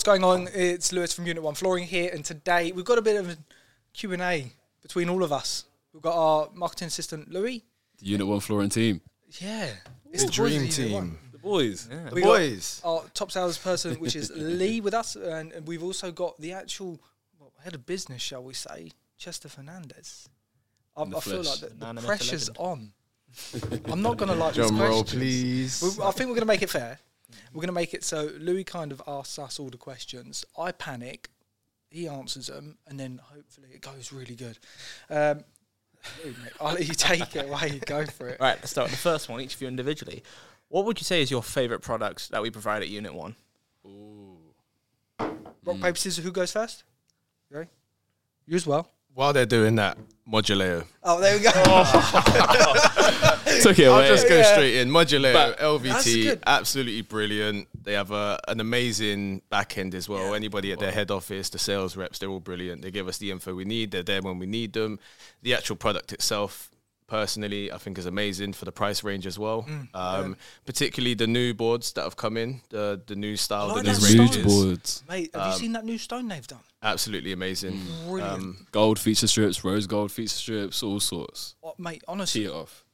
what's going on? It's Lewis from Unit One Flooring here, and today we've got a bit of a Q and A between all of us. We've got our marketing assistant Louis. The Unit One Flooring team. Yeah, It's the boys dream of Unit One. team. The boys. The We got- boys. Our top salesperson, which is Lee, with us, and, and we've also got the actual well, head of business, shall we say, Chester Fernandez. I, I feel like the, the pressure's on. I'm not going to like these Drum roll, please. I think we're going to make it fair. We're going to make it so Louis kind of asks us all the questions. I panic, he answers them, and then hopefully it goes really good. Um, Louis, mate, I'll let you take it away. Go for it. Right, let's start with the first one, each of you individually. What would you say is your favourite product that we provide at Unit 1? Rock, paper, scissors, who goes first? You ready? You as well. While they're doing that, Moduleo. Oh, there we go. Oh. Took it away. I'll just go Yeah. straight in. Moduleo, But- LVT, absolutely brilliant. They have a, an amazing back end as well. Yeah. Anybody at their head office, the sales reps, they're all brilliant. They give us the info we need. They're there when we need them. The actual product itself, personally, I think is amazing for the price range as well. Mm, um, Particularly the new boards that have come in, the the new style, like the new ranges. Boards. Mate, have you seen that new stone they've done? Absolutely amazing. Brilliant. Um, Gold feature strips, rose gold feature strips, all sorts. Oh, mate, honestly, Tee it off.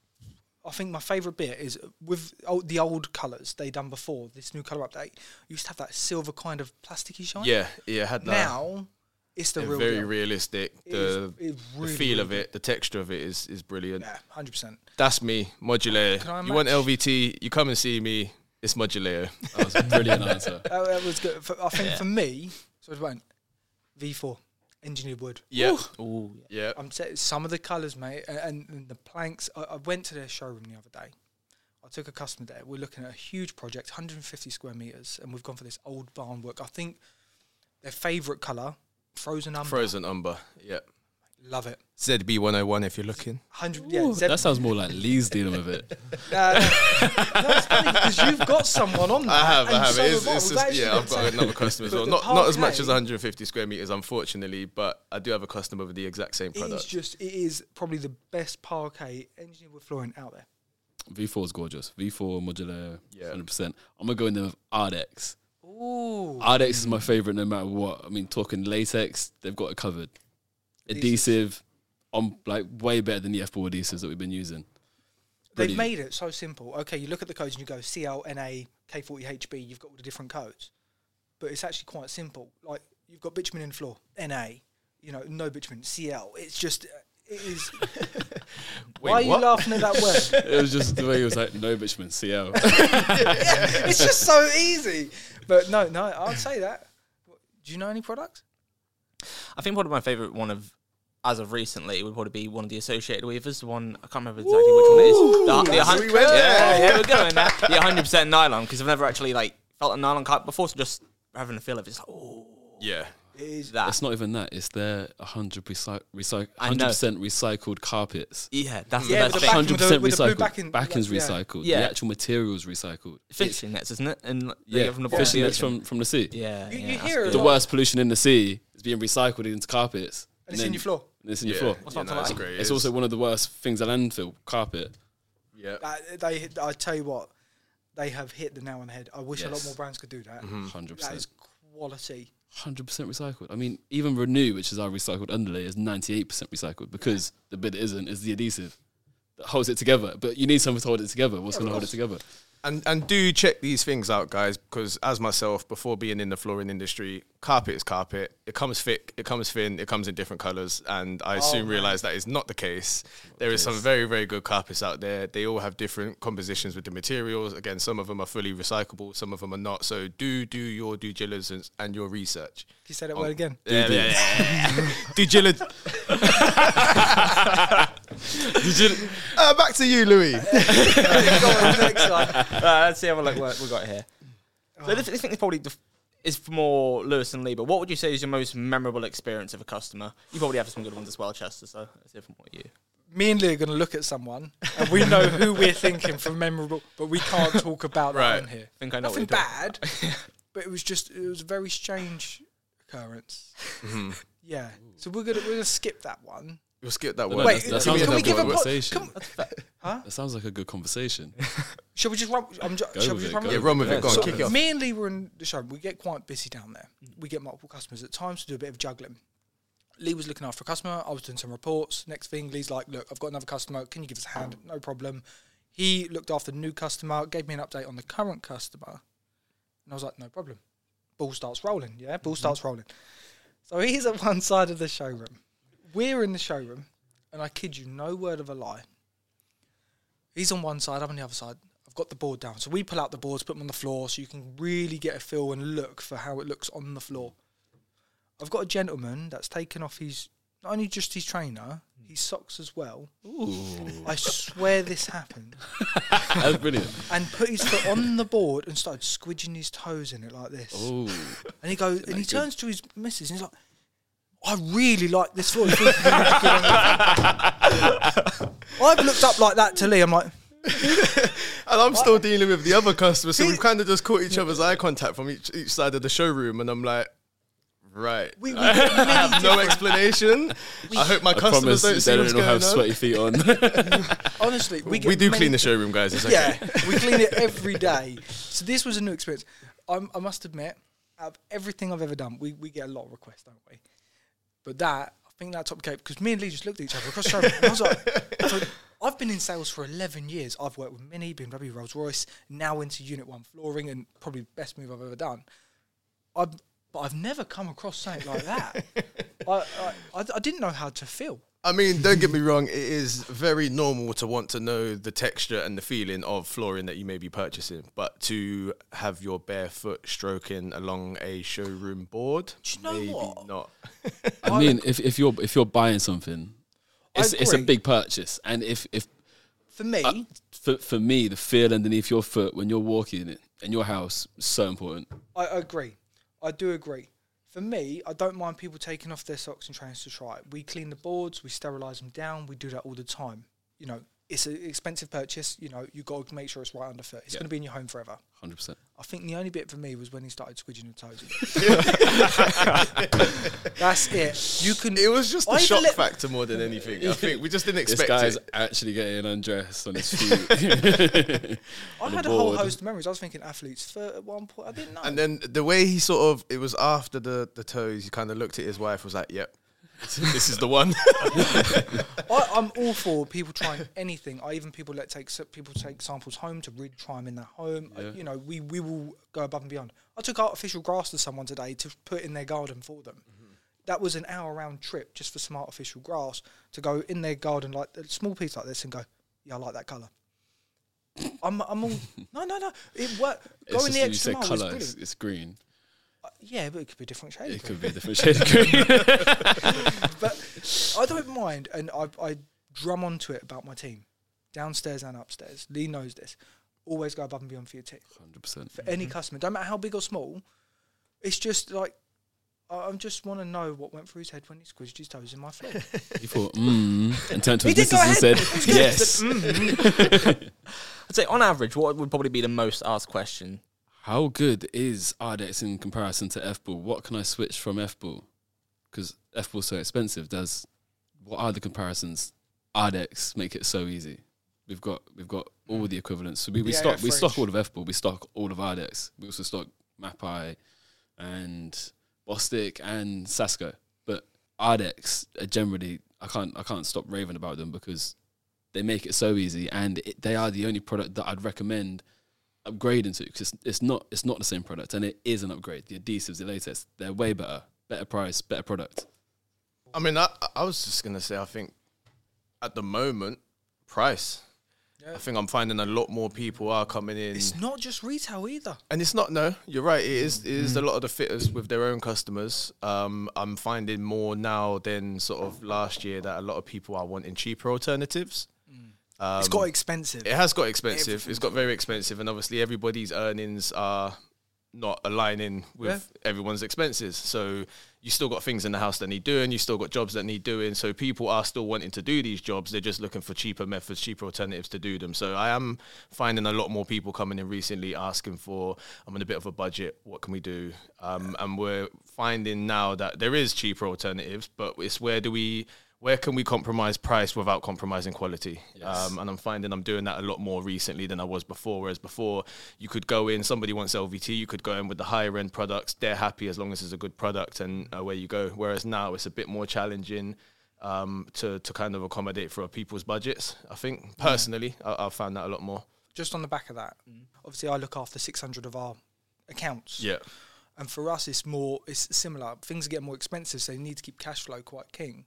I think my favourite bit is with oh, the old colours they done before this new colour update. Used to have that silver kind of plasticky shine. yeah, yeah, had that. Now it's the real very deal. realistic. It is- The it's the feel really of it, the texture of it is is brilliant. Yeah, hundred percent. That's me, Moduleo. You want? LVT? You come and see me. It's Moduleo. That was a brilliant answer. That, that was good. For, I think for me, so it went V four engineered wood. Yeah, Ooh, yeah. I'm saying some of the colours, mate, and, and the planks. I, I went to their showroom the other day. I took a customer there. We're looking at a huge project, 150 square meters, and we've gone for this old barn work. I think their favourite colour, frozen umber. Frozen Umber. Yeah. Love it. ZB 101 if you're looking. Hundred. Yeah. Ooh, Zeb- that sounds more like Lee's dealing with it. Uh, no, it's funny because you've got someone on that. I have, I have. so It is, it's just, yeah, I've got got- another customer as well. Not not as much as 150 square meters, unfortunately, but I do have a customer with the exact same product. It is just. It is probably the best parquet engineered with flooring out there. V4 is gorgeous. V4 modular, Yeah. 100%. I'm going to go in there with Ardex. Ooh. Ardex is my favorite no matter what. I mean, talking latex, they've got it covered. Adhesive, on like way better than the F4 adhesives that we've been using. They've made it so simple. Okay, you look at the codes and you go CL, NA, K40HB, you've got all the different codes. But it's actually quite simple. Like, you've got bitumen in the floor, NA, you know, no bitumen, CL. It's just, it is. Why are you laughing at that word? It was just the way it was like, no bitumen, CL. it's just so easy. But no, no, I'd say that. Do you know any products? I think probably my favourite one of as of recently would probably be one of the associated weavers. The one I can't remember exactly which one it is. The, the that's 100 we went yeah, there. yeah, we're going there. The 100 percent nylon because I've never actually like felt a nylon cut before. So just having a feel of it, it's like oh Yeah. It is. that. It's not even that. It's their 100 recy- recy- I know. 100% recycled carpets. yeah, that's Yeah, the with best the thing. back- 100% with the blue recycled. backing- Backing's yeah. recycled. Yeah. The actual material's recycled. Fishing nets, isn't it? And Yeah, yeah, from the bottom of fishing the nets ocean. from, from the sea. Yeah, You- yeah, you that's hear it good. The lot. worst pollution in the sea is being recycled into carpets. and it's in your floor. And it's in your yeah. floor. What's yeah, not no, it's great. It's also one of the worst things at landfill, carpet. yeah. They, I tell you what, they have hit the nail on the head. I wish a lot Yes. more brands could do that. Mm-hmm. 100%. That is quality. 100% recycled. I mean, even Renew, which is our recycled underlay, is 98% recycled because the bit it isn't is the adhesive that holds it together. But you need something to hold it together. What's going to hold it together? And and do check these things out, guys, because as myself, before being in the flooring industry, carpet is carpet. It comes thick, it comes thin, it comes in different colours, and I soon man. realised that is not the case. There is some very very good carpets out there. They all have different compositions with the materials. Again, some of them are fully recyclable, some of them are not. So do do your due diligence and your research. You say that word again? Yeah, yeah, yeah. due diligence. uh, back to you, Louis. Go on, next one. Uh, let's see how much work we got here. So this, this thing is probably def- is for more Lewis and Lee. But what would you say is your most memorable experience of a customer? You probably have some good ones as well, Chester. So let's hear from what you. Me and Lee are going to look at someone, and we know who we're thinking for memorable, but we can't talk about Right. that on here. I think I know Nothing what bad, but it was just it was a very strange occurrence. Mm-hmm. Yeah, so we're gonna we're gonna skip that one. We'll skip that No, one. Wait, that, that can sounds we- like a give good a po- conversation. Huh? That sounds like a good conversation. Shall we just run? I'm ju- Go shall we just it, run go with Yeah, it? run with it. Go on, So kick it off. me and Lee were in the show. We get quite busy down there. We get multiple customers at times to do a bit of juggling. Lee was looking after a customer. I was doing some reports. Next thing, Lee's like, "Look, I've got another customer. Can you give us a hand? No problem." He looked after the new customer, gave me an update on the current customer, and I was like, "No problem." Ball starts rolling. Yeah, ball mm-hmm. starts rolling. So he's at one side of the showroom. We're in the showroom, and I kid you, no word of a lie. He's on one side, I'm on the other side. I've got the board down. So we pull out the boards, put them on the floor so you can really get a feel and look for how it looks on the floor. I've got a gentleman that's taken off his, not only just his trainer, his socks as well. I swear this happened. That's brilliant. And put his foot on the board and started squidging his toes in it like this. Oh, And he goes, and he turns to his missus and he's like, I really like this foot. It feels really good on your foot." I've looked up like that to Lee. I'm like, And I'm still dealing with the other customer, so we've kind of just caught each other's eye contact from each, each side of the showroom, and I'm like, right. we, we I get many have no different- explanation. I hope my I customers don't they see what's going have on. sweaty feet on. Honestly, we, get We do many clean the showroom, guys. It's okay. Yeah, we clean it every day. So this was a new experience. I'm, I must admit, out of everything I've ever done, we, we get a lot of requests, don't we? But that, I think that top cake because me and Lee just looked at each other across the and I was like, so I've been in sales for 11 years. I've worked with Mini, BMW, Rolls Royce, now into Unit One flooring, and probably the best move I've ever done. I've, but I've never come across something like that. I, I, I, I didn't know how to feel. I mean, don't get me wrong. It is very normal to want to know the texture and the feeling of flooring that you may be purchasing, but to have your bare foot stroking along a showroom board, Do you know maybe what? not. I mean, if, if you're if you're buying something, it's it's a agree. big purchase, and if if For me, uh, for for me, the feel underneath your foot when you're walking in it in your house is so important. I agree. I do agree. For me, I don't mind people taking off their socks and trainers to try it. We clean the boards, we sterilise them down, we do that all the time. You know, it's an expensive purchase. You know, you got to make sure it's right underfoot. It's Yeah. going to be in your home forever. Hundred percent. I think the only bit for me was when he started squidging the toes. That's it. You can. It was just the I shock let- factor more than anything. I think we just didn't expect. This expect guy's it. actually getting undressed on his feet. I had a whole host of memories. I was thinking athlete's foot at one point. I didn't know. And then the way he sort of, it was after the, the toes, he kind of looked at his wife, was like, yep, this is the one. I, I'm all for people trying anything. I even people let take people take samples home to really try them in their home. I- you know, we we will go above and beyond. I took artificial grass to someone today to put in their garden for them. Mm-hmm. That was an hour round trip just for some artificial grass to go in their garden like a small piece like this and go, yeah, I like that colour. I'm I'm all no no no. It worked. Going the extra mile colour. It's, it's green. Yeah, but it could be a different shade. It of could be a different shade of green. But I don't mind, and I, I drum onto it about my team, downstairs and upstairs. Lee knows this. Always go above and beyond for your team, Hundred percent. for any customer, don't matter how big or small. It's just like I I just want to know what went through his head when he squished his toes in my floor. He thought, mm, and turned to He his missus and said, yes. mm. I'd say on average, what would probably be the most asked question? How good is Ardex in comparison to F Ball? What can I switch from F Ball? Because F Ball's so expensive. Does what are the comparisons? Ardex make it so easy. We've got we've got all the equivalents. So we, we The stock we stock all of F Ball. We stock all of Ardex. We also stock Mapei and Bostik and Sasko. But Ardex are generally I can't I can't stop raving about them because they make it so easy and it, they are the only product that I'd recommend upgrading to because it's, it's not it's not the same product and it is an upgrade. The adhesives, the latex, they're way better, better price, better product. I mean, I, I was just going to say, I think at the moment, price. Yeah. I think I'm finding a lot more people are coming in. it's not just retail either. And it's not no, you're right. It is it is a lot of the fitters with their own customers. Um, I'm finding more now than sort of last year that a lot of people are wanting cheaper alternatives. Um, it's got expensive. it has got expensive. It's got very expensive, and obviously everybody's earnings are not aligning with everyone's expenses. So you still got things in the house that need doing. You still got jobs that need doing. So people are still wanting to do these jobs. They're just looking for cheaper methods, cheaper alternatives to do them. So I am finding a lot more people coming in recently asking for, I'm in a bit of a budget. What can we do? Um, and we're finding now that there is cheaper alternatives, but it's where do we where can we compromise price without compromising quality? Yes. Um, and I'm finding I'm doing that a lot more recently than I was before. Whereas before, you could go in, somebody wants LVT, you could go in with the higher end products. They're happy as long as it's a good product, and away you go. Whereas now it's a bit more challenging um, to to kind of accommodate for people's budgets. I think personally, I, I've found that a lot more. Just on the back of that, obviously I look after 600 of our accounts. Yeah, And for us, it's more, it's similar. Things get more expensive, so you need to keep cash flow quite king.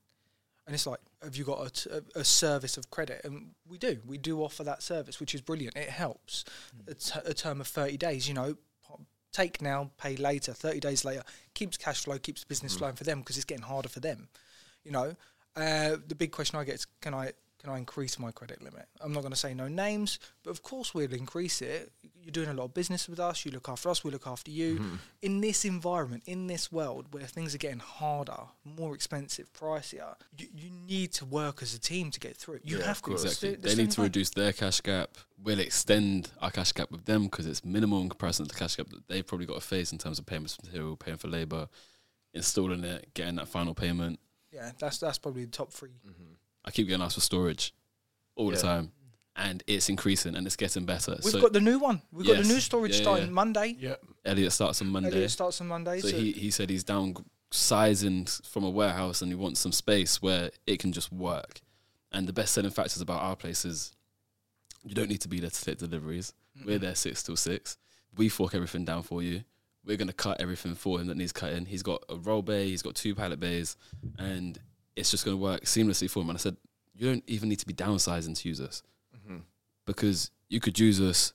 And it's like, have you got a, t- a- service of credit? And we do. We do offer that service, which is brilliant. It helps. A, t- a term of 30 days, you know, take now, pay later, 30 days later, keeps cash flow, keeps business flowing for them because it's getting harder for them. You know, uh, the big question I get is, can I can I increase my credit limit? I'm not going to say no names, but of course we'll increase it. You're doing a lot of business with us. You look after us. We look after you. Mm-hmm. In this environment, in this world where things are getting harder, more expensive, pricier, you, you need to work as a team to get through. You Yeah, have to. Exactly. There's They need to reduce their cash gap. We'll extend our cash gap with them because it's minimal in comparison to the cash gap that they've probably got to face in terms of payments material, paying for labour, installing it, getting that final payment. Yeah, that's that's probably the top 3 mm-hmm. I keep getting asked for storage all Yeah. the time, and it's increasing and it's getting better. We've so got the new one. We've got the new storage Yeah, starting yeah. Monday. yeah. Elliot starts on Monday. Elliot starts on Monday. So so he, he said he's downsizing from a warehouse and he wants some space where it can just work. And the best selling factors about our place is you don't need to be there to take deliveries. We're mm-hmm. there six till six. We fork everything down for you. We're gonna cut everything for him that needs cutting. He's got a roll bay, he's got two pallet bays, and it's just gonna work seamlessly for him. And I said, you don't even need to be downsizing to use us because you could use us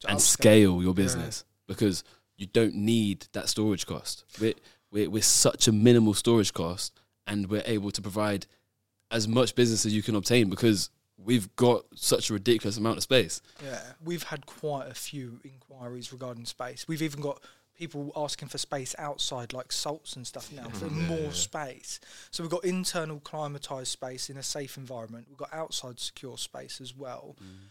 To and upscale. scale your business because you don't need that storage cost. We're, we're, we're such a minimal storage cost and we're able to provide as much business as you can obtain because we've got such a ridiculous amount of space. Yeah, we've had quite a few inquiries regarding space. We've even got people asking for space outside, like salts and stuff now, for more space. So we've got internal climatized space in a safe environment. We've got outside secure space as well. Mm.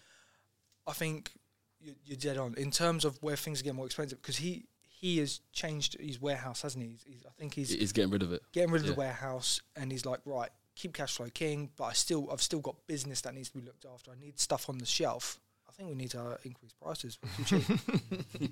I think you- you're dead on in terms of where things get more expensive because he he has changed his warehouse, hasn't he? He's, he's, I think he's He's getting rid of it. getting rid of Yeah. the warehouse and he's like right keep cash flow king but i still i've still got business that needs to be looked after i need stuff on the shelf i think we need to uh, increase prices We're too cheap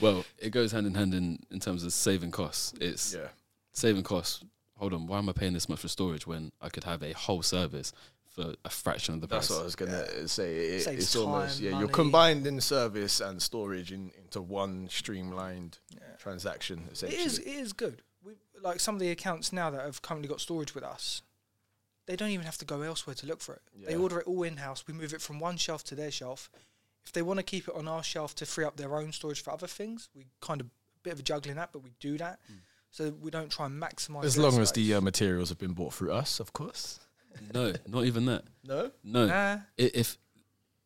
Well, it goes hand in hand in, in terms of saving costs. It's Yeah. saving costs. Hold on, why am I paying this much for storage when I could have a whole service for a fraction of the price? That's what I was gonna say. It, Saves it's almost time, yeah. You're money. combining service and storage in, into one streamlined Yeah. transaction. it Essentially, is it is good we, like some of the accounts now that have currently got storage with us they don't even have to go elsewhere to look for it they order it all in-house we move it from one shelf to their shelf if they want to keep it on our shelf to free up their own storage for other things we kind of bit of a juggling act but we do that so we don't try and maximize as their long as the uh, materials have been bought through us, of course. No, not even that. No. No. Nah. I- if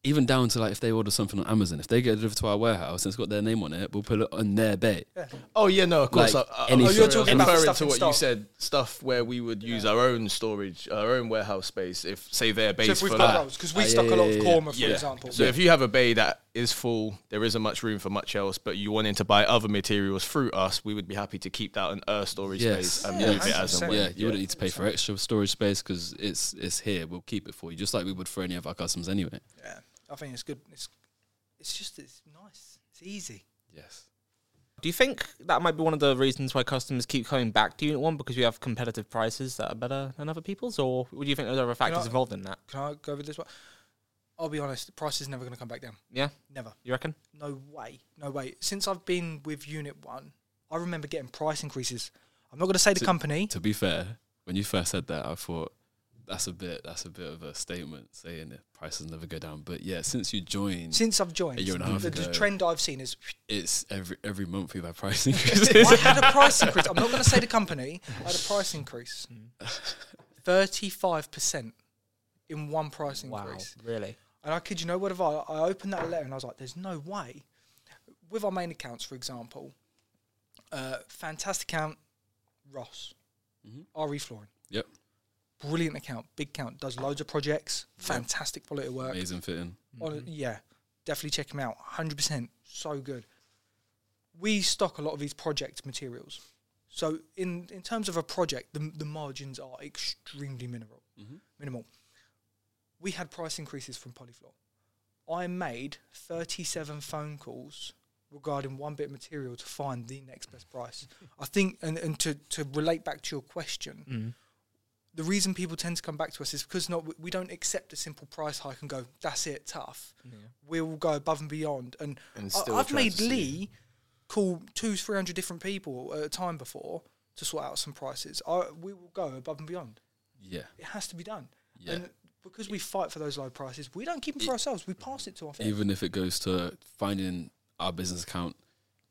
even down to like if they order something on Amazon, if they get it delivered to our warehouse and it's got their name on it, we'll put it on their bay. Yeah. Oh yeah, no, of course. Like I, I, any I- Oh, you're sorry, talking I'm about referring stuff to in what you stock. said. Stuff where we would use our own storage, our own warehouse space. If say their So base if we've full got up. rolls, because we Ah, stock yeah, a lot yeah, of yeah. Cormar, for Yeah. example. So if you have a bay that is full, there isn't much room for much else, but you wanting to buy other materials through us, we would be happy to keep that in our storage Yes. space and Yeah, move it as and when. Yeah, you wouldn't need to pay for extra storage space because it's it's here. We'll keep it for you, just like we would for any of our customers anyway. yeah, I think it's good. It's it's just it's nice. It's easy. Yes. Do you think that might be one of the reasons why customers keep coming back to Unit One because we have competitive prices that are better than other people's, or would you think there's other factors I- involved in that? Can I go with this one? I'll be honest. The price is never going to come back down. Yeah, Never. you reckon? No way. No way. Since I've been with Unit One, I remember getting price increases. I'm not going to say the To- company. To be fair, when you first said that, I thought that's a bit that's a bit of a statement saying that prices never go down. But yeah, since you joined, Since I've joined, A year and a half the, the trend I've seen is it's every every month we've had price increases. I had a price increase. I'm not going to say the company. I had a price increase. Thirty-five percent in one price increase. Wow, really? And I kid you know, of I, I opened that letter and I was like, "There's no way." With our main accounts, for example, uh, fantastic account, Ross, Mhm. RE Flooring, Yep, brilliant account, big account, does loads of projects, fantastic quality of work. amazing fitting. On, yeah, definitely check him out. Hundred percent, so good. We stock a lot of these project materials, So in in terms of a project, the the margins are extremely minimal. Mhm. Minimal. We had price increases from Polyflor. I made 37 phone calls regarding one bit of material to find the next best price. I think, and, and to, to relate back to your question, Mm. the reason people tend to come back to us is because not we don't accept a simple price hike and go, that's it, tough. We will go above and beyond. And, And I, still I've made Lee call two, three hundred different people at a time before to sort out some prices. I, we will go above and beyond. Yeah. It has to be done. Yeah. And because we fight for those low prices, we don't keep them for ourselves. We pass it to our friends. Even if it goes to finding our business account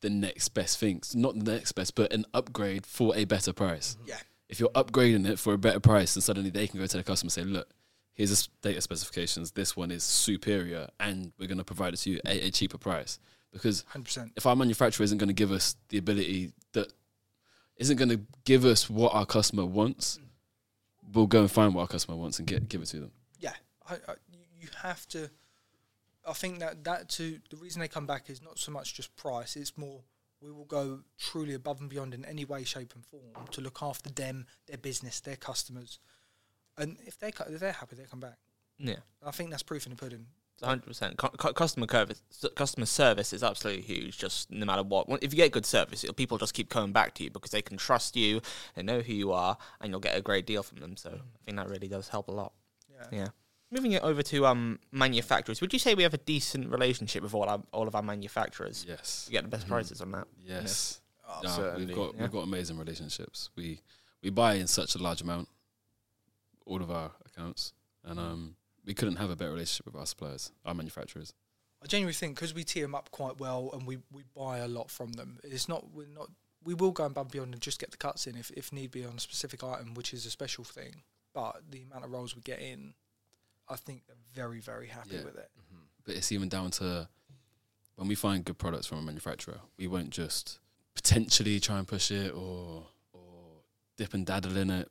the next best things, not the next best, but an upgrade for a better price. Mm-hmm. Yeah. If you're upgrading it for a better price, and suddenly they can go to the customer and say, "Look, here's the data specifications. This one is superior, and we're going to provide it to you at a cheaper price." Because Hundred percent. if our manufacturer isn't going to give us the ability that isn't going to give us what our customer wants, we'll go and find what our customer wants and get give it to them. I, I, you- have to. I think that that to the reason they come back is not so much just price; it's more we will go truly above and beyond in any way, shape, and form to look after them, their business, their customers, and if they if they're happy, they come back. Yeah. I think that's proof in the pudding. hundred percent. Customer service, customer service is absolutely huge. Just no matter what, if you get good service, people just keep coming back to you because they can trust you, they know who you are, and you'll get a great deal from them. So mm. I think that really does help a lot. Yeah. Yeah. Moving it over to um manufacturers, would you say we have a decent relationship with all our all of our manufacturers? Yes. We get the best Mhm. prices on that. Yes. Oh, No, we've got yeah. we've got amazing relationships. We we buy in such a large amount, all of our accounts, and um, we couldn't have a better relationship with our suppliers, our manufacturers. I genuinely think because we tee them up quite well and we, we buy a lot from them. It's not we're not we will go above and beyond and just get the cuts in if, if need be on a specific item, which is a special thing. But the amount of rolls we get in, I think they're very very happy Yeah. with it. Mm-hmm. But it's even down to when we find good products from a manufacturer, we won't just potentially try and push it or or dip and daddle in it.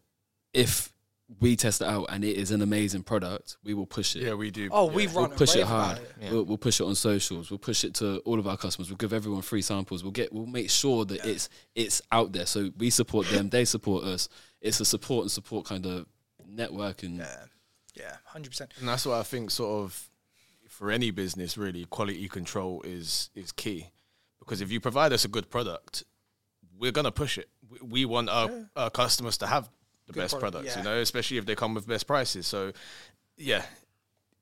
If we test it out and it is an amazing product, we will push it. Yeah, we do. Oh, we yeah. run We'll push it hard. it. Yeah. We'll, we'll push it on socials. We'll push it to all of our customers. We'll give everyone free samples. We'll get. We'll make sure that Yeah. it's it's out there. So we support them. They support us. It's a support and support kind of network. And Yeah, hundred percent. And that's why I think sort of for any business really quality control is is key because if you provide us a good product, we're gonna push it. We, we want our, Yeah. our customers to have the Good best product, products, yeah. you know, especially if they come with best prices. So, yeah,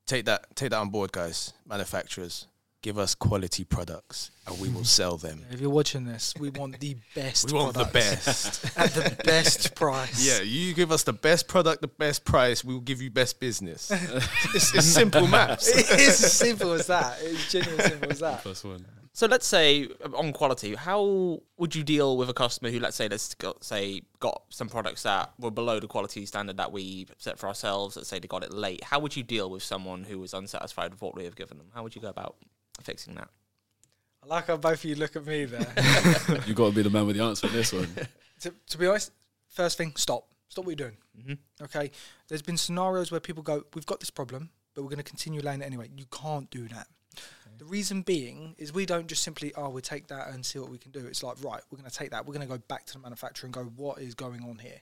take that take that on board, guys. Manufacturers, give us quality products and we will sell them. If you're watching this, we want the best. We want the best. at the best price. Yeah, you give us the best product, the best price, we'll give you best business. it's, it's simple maths. it is as simple as that. It's genuinely simple as that. first one. So let's say uh, on quality, how would you deal with a customer who, let's say, let's got, say got some products that were below the quality standard that we set for ourselves? Let's say they got it late. How would you deal with someone who was unsatisfied with what we have given them? How would you go about fixing that? I like how both of you look at me there. You've got to be the man with the answer on this one. to, to be honest, first thing, stop. Stop what you're doing. Mm-hmm. Okay. There's been scenarios where people go, "We've got this problem, but we're going to continue laying it anyway." You can't do that. The reason being is we don't just simply, "Oh, we'll take that and see what we can do." It's like, right, we're going to take that. We're going to go back to the manufacturer and go, "What is going on here?"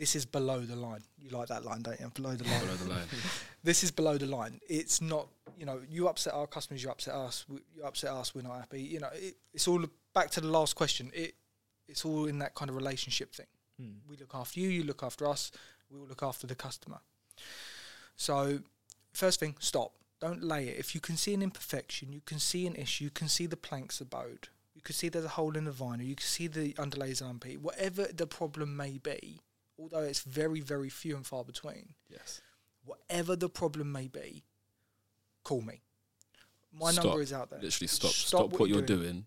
This is below the line. You like that line, don't you? Below the line. Below the line. this is below the line. It's not, you know, you upset our customers, you upset us, we- you upset us, we're not happy. You know, it, it's all back to the last question. It, it's all in that kind of relationship thing. Hmm. We look after you, you look after us, we will look after the customer. So, first thing, stop. Don't lay it. If you can see an imperfection, you can see an issue, you can see the planks abode, you can see there's a hole in the vinyl, you can see the underlays are unpeeled, whatever the problem may be, although it's very, very few and far between, Yes. whatever the problem may be, call me. My Stop. number is out there. Literally stop. Stop Stop, what what, you're you're doing.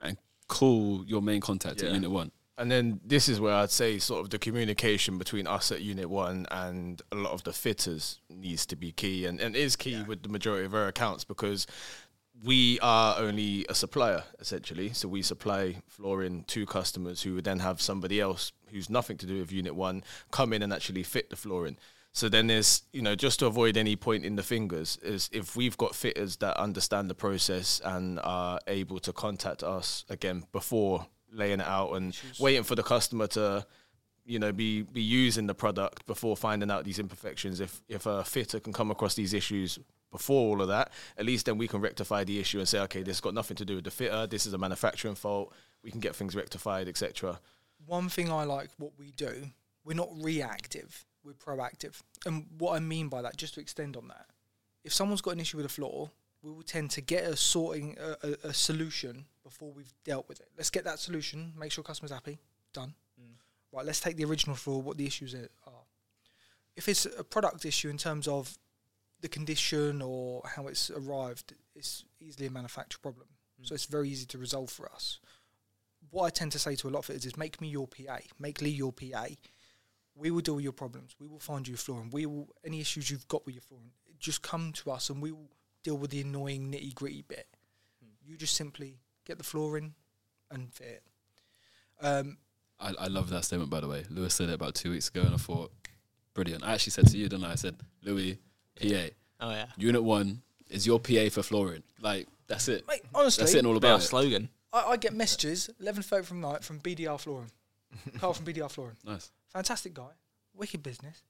and call your main contact Yeah. at Unit One. And then this is where I'd say sort of the communication between us at Unit One and a lot of the fitters needs to be key and, and is key Yeah. with the majority of our accounts because we are only a supplier essentially. So we supply flooring to customers who would then have somebody else who's nothing to do with Unit One come in and actually fit the flooring. So then there's, you know, just to avoid any point in the fingers, is if we've got fitters that understand the process and are able to contact us again before laying it out and Issues. waiting for the customer to you know be be using the product before finding out these imperfections if if a fitter can come across these issues before all of that at least then we can rectify the issue and say okay this has got nothing to do with the fitter this is a manufacturing fault we can get things rectified etc one thing I like what we do, we're not reactive, we're proactive. And what I mean by that, just to extend on that, if someone's got an issue with a floor, we will tend to get a sorting a, a, a solution before we've dealt with it. Let's get that solution, make sure customer's happy, done. Right, let's take the original floor, what the issues are. If it's a product issue in terms of the condition or how it's arrived, it's easily a manufacturer problem. So it's very easy to resolve for us what I tend to say to a lot of it is, is make me your PA, make Lee your PA. We will deal with your problems. We will find you flooring. We will any issues you've got with your flooring. Just come to us and we will deal with the annoying nitty gritty bit. You just simply get the flooring and fit it. Um, I, I love that statement, by the way. Lewis said it about two weeks ago, and I thought, brilliant. I actually said to you, didn't I? I said, Louis, PA, Oh yeah. Unit One is your PA for flooring. Like that's it. mate, honestly, That's it and all About our about it. slogan. I, I get messages eleven thirty from night from BDR flooring. Carl from BDR flooring. Nice. Fantastic guy, wicked business.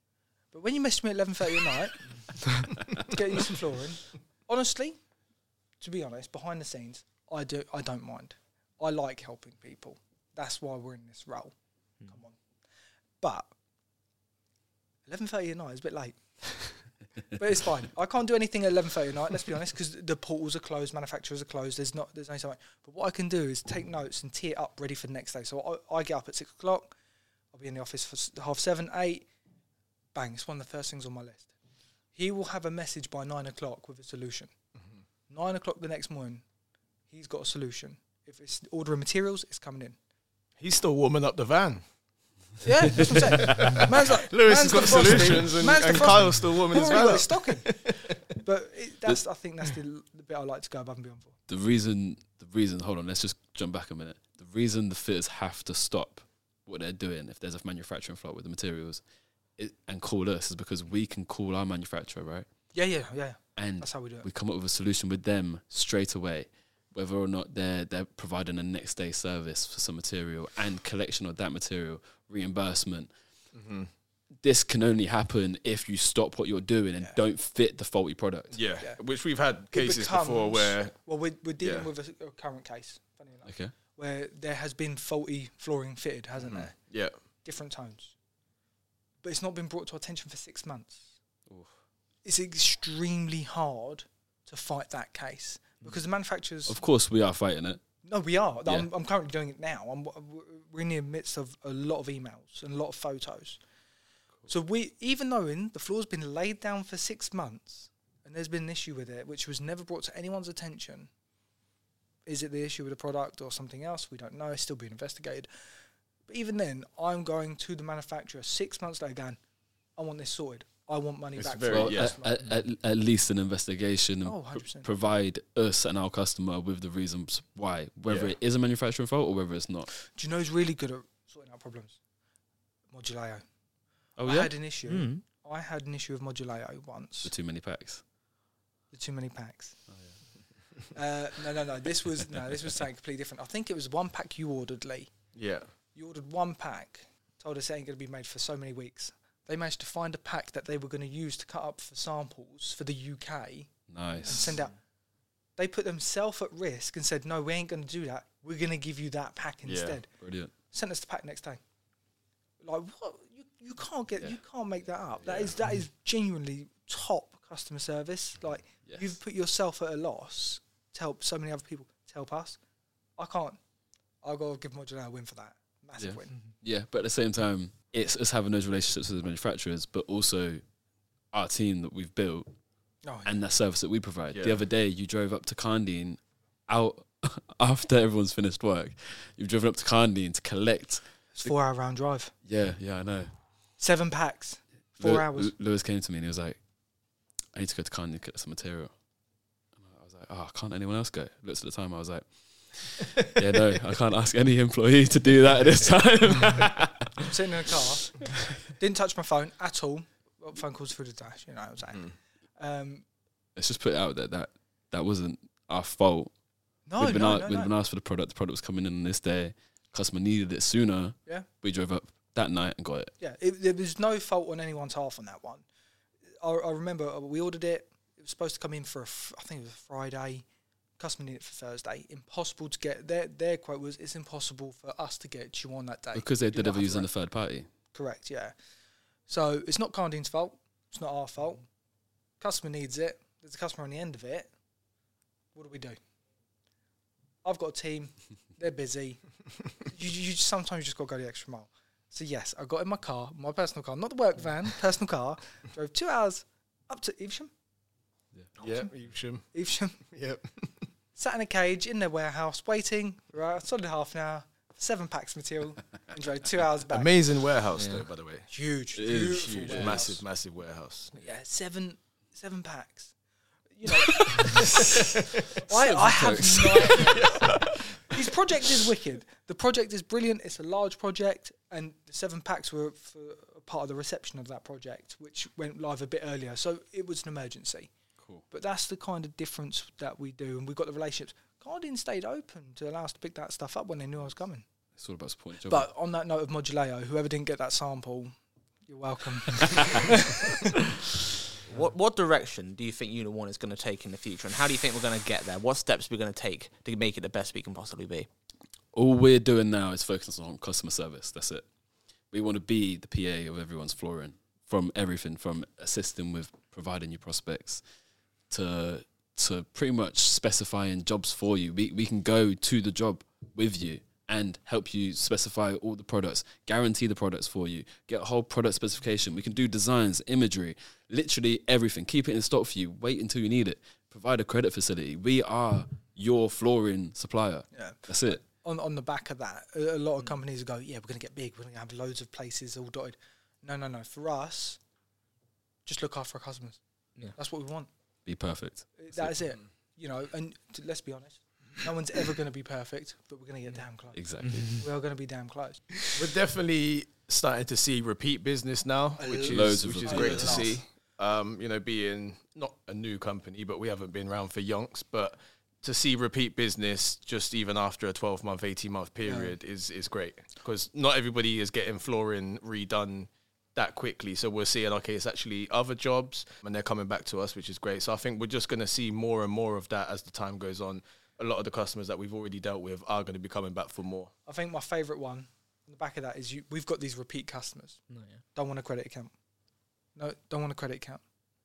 But when you message me at eleven thirty at night, to get you some flooring, honestly, to be honest, behind the scenes, I do I don't mind. I like helping people. That's why we're in this role. Hmm. Come on, but eleven thirty at night is a bit late. but it's fine. I can't do anything at eleven thirty at night. Let's be honest, because the portals are closed, manufacturers are closed. There's not there's no something. But what I can do is take notes and tee it up ready for the next day. So I, I get up at six o'clock. I'll be in the office for half seven, eight. Bang! It's one of the first things on my list. He will have a message by nine o'clock with a solution. Mm-hmm. Nine o'clock the next morning, he's got a solution. If it's ordering materials, it's coming in. He's still warming up the van Yeah, that's what I'm saying. Man's like, lewis man's has got defrosting, solutions and, man's and defrosting. kyle's still warming his already van got up. his stocking. but it, that's I think that's the, the bit I like to go above and beyond for. The reason, the reason. Hold on, let's just jump back a minute. The reason the fitters have to stop what they're doing if there's a manufacturing fault with the materials, it, and call us is because we can call our manufacturer, right? Yeah, yeah, yeah. And That's how we do it. we come up with a solution with them straight away, whether or not they're they're providing a next day service for some material and collection of that material, reimbursement. Mm-hmm. This can only happen if you stop what you're doing and Yeah. don't fit the faulty product. yeah. Yeah. which we've had It cases before where Well, we're, we're dealing Yeah. with a, a current case, funny enough, Okay. where there has been faulty flooring fitted, hasn't Mhm. there? yeah Different tones. But it's not been brought to attention for six months. Oof. It's extremely hard to fight that case because the manufacturers. Of course, we are fighting it. No, we are. Yeah. I'm, I'm currently doing it now. I'm, we're in the midst of a lot of emails and a lot of photos. So we, even knowing the floor's been laid down for six months and there's been an issue with it, which was never brought to anyone's attention. Is it the issue with the product or something else? We don't know. It's still being investigated. But even then, I'm going to the manufacturer six months later, going, "I want this sorted. I want money It's back." very- Well, yeah. at, at, at least an investigation and Oh, pr- 100%. provide us and our customer with the reasons why, whether Yeah. it is a manufacturing fault or whether it's not. Do you know who's really good at sorting out problems? Moduleo. Oh I yeah, had an issue. Mm. I had an issue with Moduleo once. the too many packs. The too many packs. Oh, Uh, no, no, no. This was no. This was something completely different. I think it was one pack you ordered, Lee. yeah You ordered one pack. Told us it ain't going to be made for so many weeks. They managed to find a pack that they were going to use to cut up for samples for the UK Nice. and send out. They put themselves at risk and said, "No, we ain't going to do that. We're going to give you that pack Yeah. instead." Brilliant. Sent us the pack next day. Like what? You, you can't get. Yeah. You can't make that up. That Yeah. is that is genuinely top customer service. Like Yes. you've put yourself at a loss to help so many other people to help us. I can't. I'll go give Moduleo a win for that. Massive Yeah. win. Mm-hmm. Yeah, but at the same time, it's us having those relationships with the manufacturers, but also our team that we've built Oh, and that service that we provide. The other day, you drove up to Karndean out after everyone's finished work. You've driven up to Karndean to collect. it's four hour round drive. Yeah, yeah, I know. Seven packs. Four Lew- hours. Lewis came to me and he was like, I need to go to Karndean to get some material. And I was like, oh, can't anyone else go? Looked at the time, I was like, yeah, no, I can't ask any employee to do that at this time. I'm sitting in a car. didn't touch my phone at all. Got phone calls through the dash. You know, what I'm saying? Mm. um, Let's just put it out there that that wasn't our fault. no, we'd, been no, a- no, we'd no. been asked for the product. The product was coming in on this day. Customer needed it sooner. Yeah. We drove up that night and got it. Yeah, it, there was no fault on anyone's half on that one. I, I remember uh, we ordered it. It was supposed to come in for a f- I think it was a Friday. Customer needed it for Thursday. Impossible to get. Their their quote was, "It's impossible for us to get to you on that day Because they You do deliver have using the a third party. Correct, yeah. So it's not Karndean's fault. It's not our fault. Customer needs it. There's a customer on the end of it. What do we do? I've got a team. They're busy. you, you just, sometimes you just got to go the extra mile. So yes, I got in my car, my personal car, not the work van, personal car. Drove two hours up to Evesham. Yeah, Evesham. Evesham. Yep. Sat in a cage in their warehouse, waiting. Right, solid half an hour. Seven packs material. and drove two hours back. Amazing warehouse, though, by the way. Huge, It is beautiful Huge, warehouse. massive, massive warehouse. Yeah, seven seven packs. You know, I, I have no His project is wicked. The project is brilliant. It's a large project, and the seven packs were for part of the reception of that project, which went live a bit earlier. So it was an emergency. Cool. But that's the kind of difference that we do, and we've got the relationships. Karndean stayed open to allow us to pick that stuff up when they knew I was coming. It's all about supporting each other. But on that note of Moduleo, whoever didn't get that sample, you're welcome. What what direction do you think Unit One is going to take in the future, and how do you think we're going to get there? What steps are we're going to take to make it the best we can possibly be? all we're doing now is focusing on customer service. That's it. We want to be the PA of everyone's flooring from everything from assisting with providing you prospects to to pretty much specifying jobs for you. We we can go to the job with you and help you specify all the products, guarantee the products for you, get a whole product specification. We can do designs, imagery, literally everything. Keep it in stock for you. Wait until you need it. Provide a credit facility. We are your flooring supplier. Yeah. That's it. on on the back of that, a, a lot of companies go, yeah, we're going to get big. We're going to have loads of places all dotted. No, no, no. For us, just look after our customers. Yeah. That's what we want. Be perfect. That is it. You know, and t- let's be honest, no one's ever going to be perfect, but we're going to get damn close. Exactly. We are going to be damn close. We're definitely starting to see repeat business now, A which is Loads of which is great to see. Um, you know, being not a new company, but we haven't been around for yonks, but to see repeat business just even after a 12 month, 18 month period is is great because not everybody is getting flooring redone that quickly. So we're seeing okay, it's actually other jobs and they're coming back to us, which is great. So I think we're just going to see more and more of that as the time goes on. A lot of the customers that we've already dealt with are going to be coming back for more. I think my favourite one on the back of that is you. We've got these repeat customers. No, yeah. Don't want a credit account. No, don't want a credit account.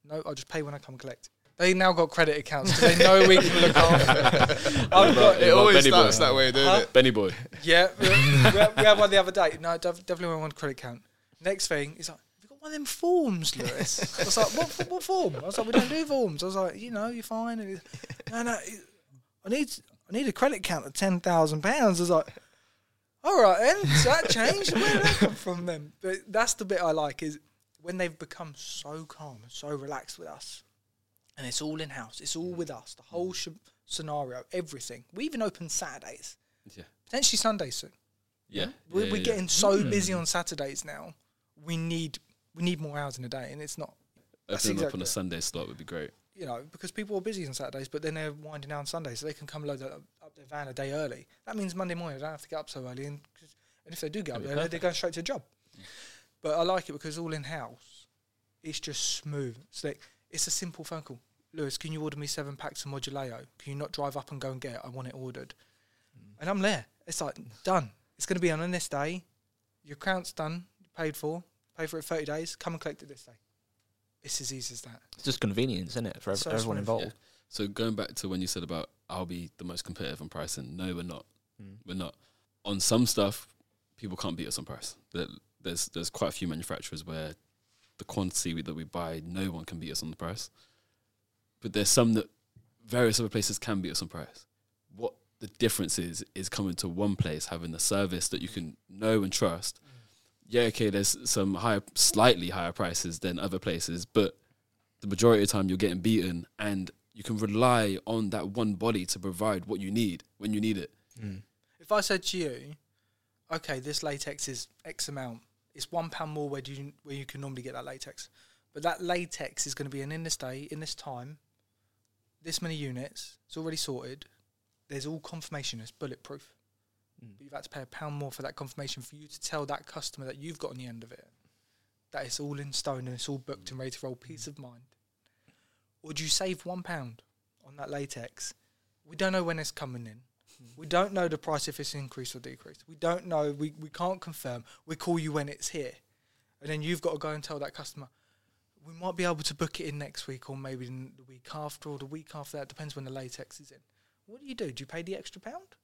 No, I'll just pay when I come collect. They now got credit accounts because they know we can look after. I've got, It always starts that way, doesn't Huh? Benny boy. Yeah, we, we had- we had one the other day. No, def- definitely want one credit account. Next thing, he's like, "Have you got one of them forms, Lewis?" I was like, "What, what form?" I was like, "We don't do forms." I was like, "You know, you're fine." And no, no, I need, I need a credit account of ten thousand pounds. I was like, "All right, then." So that changed. Where did that come from then? But that's the bit I like is when they've become so calm and so relaxed with us, and it's all in house. It's all mm. with us. The whole sh- scenario, everything. We even open Saturdays, Yeah. potentially Sundays soon. Yeah. We're, yeah, we're yeah. getting so mm. busy on Saturdays now. We need we need more hours in a day, and it's not Opening up on a. Sunday slot would be great. you know because people are busy on Saturdays, but then they're winding down Sundays, so they can come load up, up their van a day early. That means Monday morning they don't have to get up so early, and 'cause- and if they do get up That'd be early, they're going straight to a job. But I like it because all in house, it's just smooth. It's like it's a simple phone call. Lewis, can you order me seven packs of Moduleo? Can you not drive up and go and get it? I want it ordered. Mm. And I'm there. It's like done. It's going to be on on this day. Your account's done. Paid for. Pay for it 30 days. Come and collect it this day. It's as easy as that. It's just convenience, isn't it, for ev- So everyone smooth. involved? Yeah. So going back to when you said about I'll be the most competitive on pricing. No, we're not. Mm. We're not. On some stuff, people can't beat us on price. There's there's quite a few manufacturers where the quantity we- that we buy, no one can beat us on the price. But there's some that various other places can beat us on price. What the difference is is coming to one place, having the service that you can know and trust. Yeah, okay, there's some higher, slightly higher prices than other places, but the majority of the time you're getting beaten, and you can rely on that one body to provide what you need when you need it. Mm. If I said to you, okay, this latex is X amount, it's one pound more where you where you can normally get that latex, but that latex is going to be an in this day, in this time, this many units. It's already sorted. There's all confirmation. It's bulletproof. Mm. but you've had to pay a pound more for that confirmation for you to tell that customer that you've got on the end of it that it's all in stone and it's all booked mm. and ready to roll. Peace mm. of mind. Would you save one pound on that latex? We don't know when it's coming in. We don't know the price if it's increased or decreased. We don't know. We, we can't confirm. We call you when it's here. And then you've got to go and tell that customer, we might be able to book it in next week or maybe the week after or the week after that. Depends when the latex is in. What do you do? Do you pay the extra pound?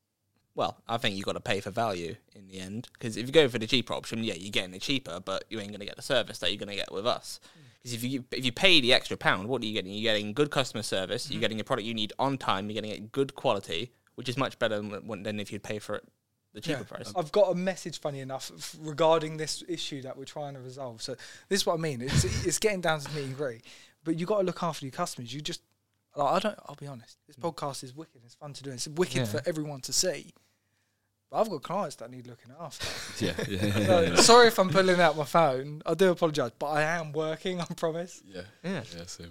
Well, I think you've got to pay for value in the end. Because if you go for the cheaper option, yeah, you're getting it cheaper, but you ain't going to get the service that you're going to get with us. Hmm. Because if you if you pay the extra pound, what are you getting? You're getting good customer service. You're hmm. getting a product you need on time. You're getting it good quality, which is much better than, than if you'd pay for it the cheaper Yeah. price. I've got a message, funny enough, f- regarding this issue that we're trying to resolve. So this is what I mean. It's it's getting down to the nitty gritty, but you got to look after your customers. You just, like, I don't. I'll be honest. This hmm. podcast is wicked. It's fun to do. It's wicked Yeah. for everyone to see. But I've got clients that need looking after. Yeah, yeah, So, yeah. sorry if I'm pulling out my phone. I do apologise, but I am working. I promise. yeah, Yeah. yeah. So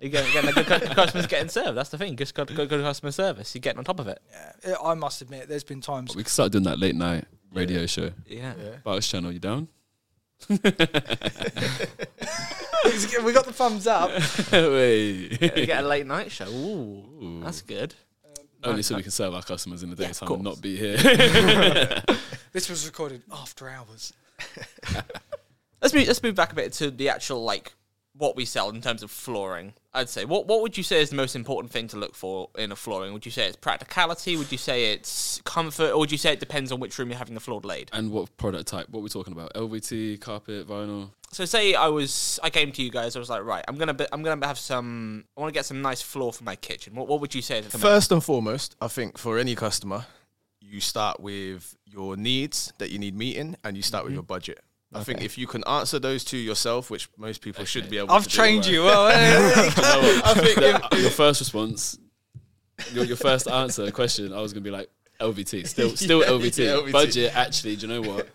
You're getting, getting a good cu- customers getting served. That's the thing. Just got good, good customer service. You're getting on top of it. Yeah, I must admit, there's been times. we can start doing that late night radio show. Yeah. Bart's channel, you down? we got the thumbs up. Wait. You get a late night show. Ooh, Ooh. that's good. Only so we uh, can serve our customers in the Yeah, daytime and not be here. This was recorded after hours. Let's move. Let's move back a bit to the actual like what we sell in terms of flooring. I'd say what what would you say is the most important thing to look for in a flooring? Would you say it's practicality? Would you say it's comfort? Or would you say it depends on which room you're having the floor laid? and what product type? What we're we talking about? LVT, carpet, vinyl? So say I was I came to you guys. I was like, right, I'm gonna be, I'm gonna have some. I want to get some nice floor for my kitchen. What what would you say? First and foremost, I think for any customer, you start with your needs that you need meeting, and you start with mm-hmm. your budget. I think if you can answer those two yourself, which most people should be able to I've to do, trained you well. Eh? I think your first response, your, your first answer question, I was gonna be like LVT, still still Yeah, LVT. yeah, LVT. Budget, actually, do you know what?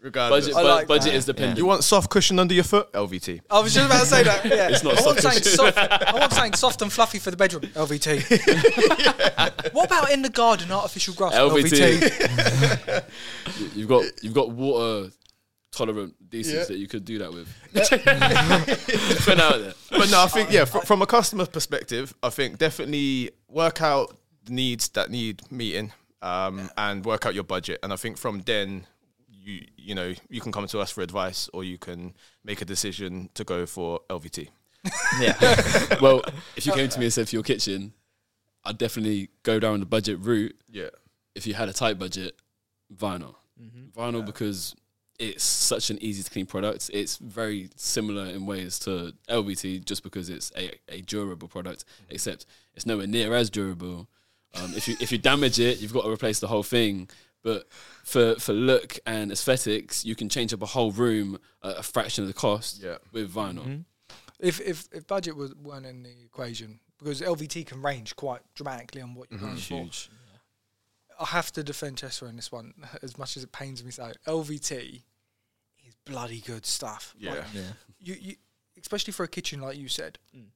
regardless. Budget, I bu- like budget that. is dependent. You want soft cushion under your foot? LVT. I was just about to say that. Yeah. It's not I want soft something soft. I want something soft and fluffy for the bedroom. LVT. What about in the garden? Artificial grass. LVT. LVT. You've got you've got water tolerant decents Yeah. that you could do that with. Put it out there. But no, I think yeah, fr- from a customer perspective, I think definitely work out the needs that need meeting, um, and work out your budget. And I think from then, you you know you can come to us for advice, or you can make a decision to go for LVT. yeah. Well, if you came to me and said for your kitchen, I'd definitely go down the budget route. Yeah, If you had a tight budget, vinyl. Mm-hmm. Vinyl because it's such an easy to clean product. It's very similar in ways to LVT just because it's a, a durable product, Mm-hmm. except it's nowhere near as durable. Um, if you if you damage it, you've got to replace the whole thing. But for for look and aesthetics, you can change up a whole room at a fraction of the cost Yeah. with vinyl. Mm-hmm. If if if budget was weren't in the equation, because LVT can range quite dramatically on what you're going for. I have to defend Chester in this one, as much as it pains me so. LVT is bloody good stuff. yeah, Like, Yeah. you, you especially for a kitchen like you said Mm.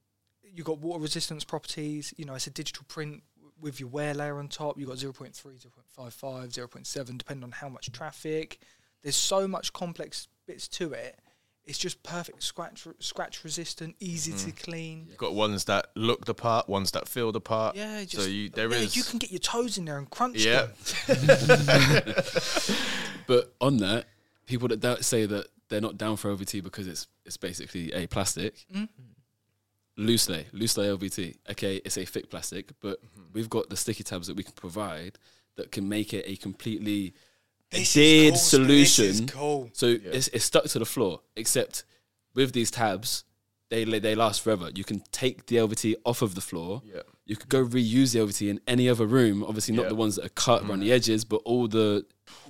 you got water resistance properties you know it's a digital print with your wear layer on top You've got 0.3 0.55 0.7 depending on how much traffic there's so much complex bits to it it's just perfect scratch scratch resistant easy to clean You've got ones that look the part, ones that feel the part. yeah so just, you there yeah, is you can get your toes in there and crunch yeah, them But on that, people that doubt say that they're not down for LVT because it's it's basically a plastic. Mm. Loose lay, loose lay LVT. Okay, it's a thick plastic, but Mm-hmm. we've got the sticky tabs that we can provide that can make it a completely This is adhered cool, this is solution. cool. So it's, it's stuck to the floor. Except with these tabs, they they last forever. You can take the LVT off of the floor. yeah. You could go reuse the LVT in any other room. Obviously, not Yeah. the ones that are cut around the edges, but all the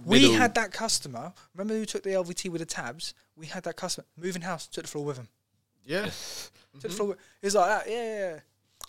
We had that customer. Remember who took the LVT with the tabs? We had that customer moving house, took the floor with him. Yeah, Took the mm-hmm. floor. With, was like that. Yeah, yeah, yeah.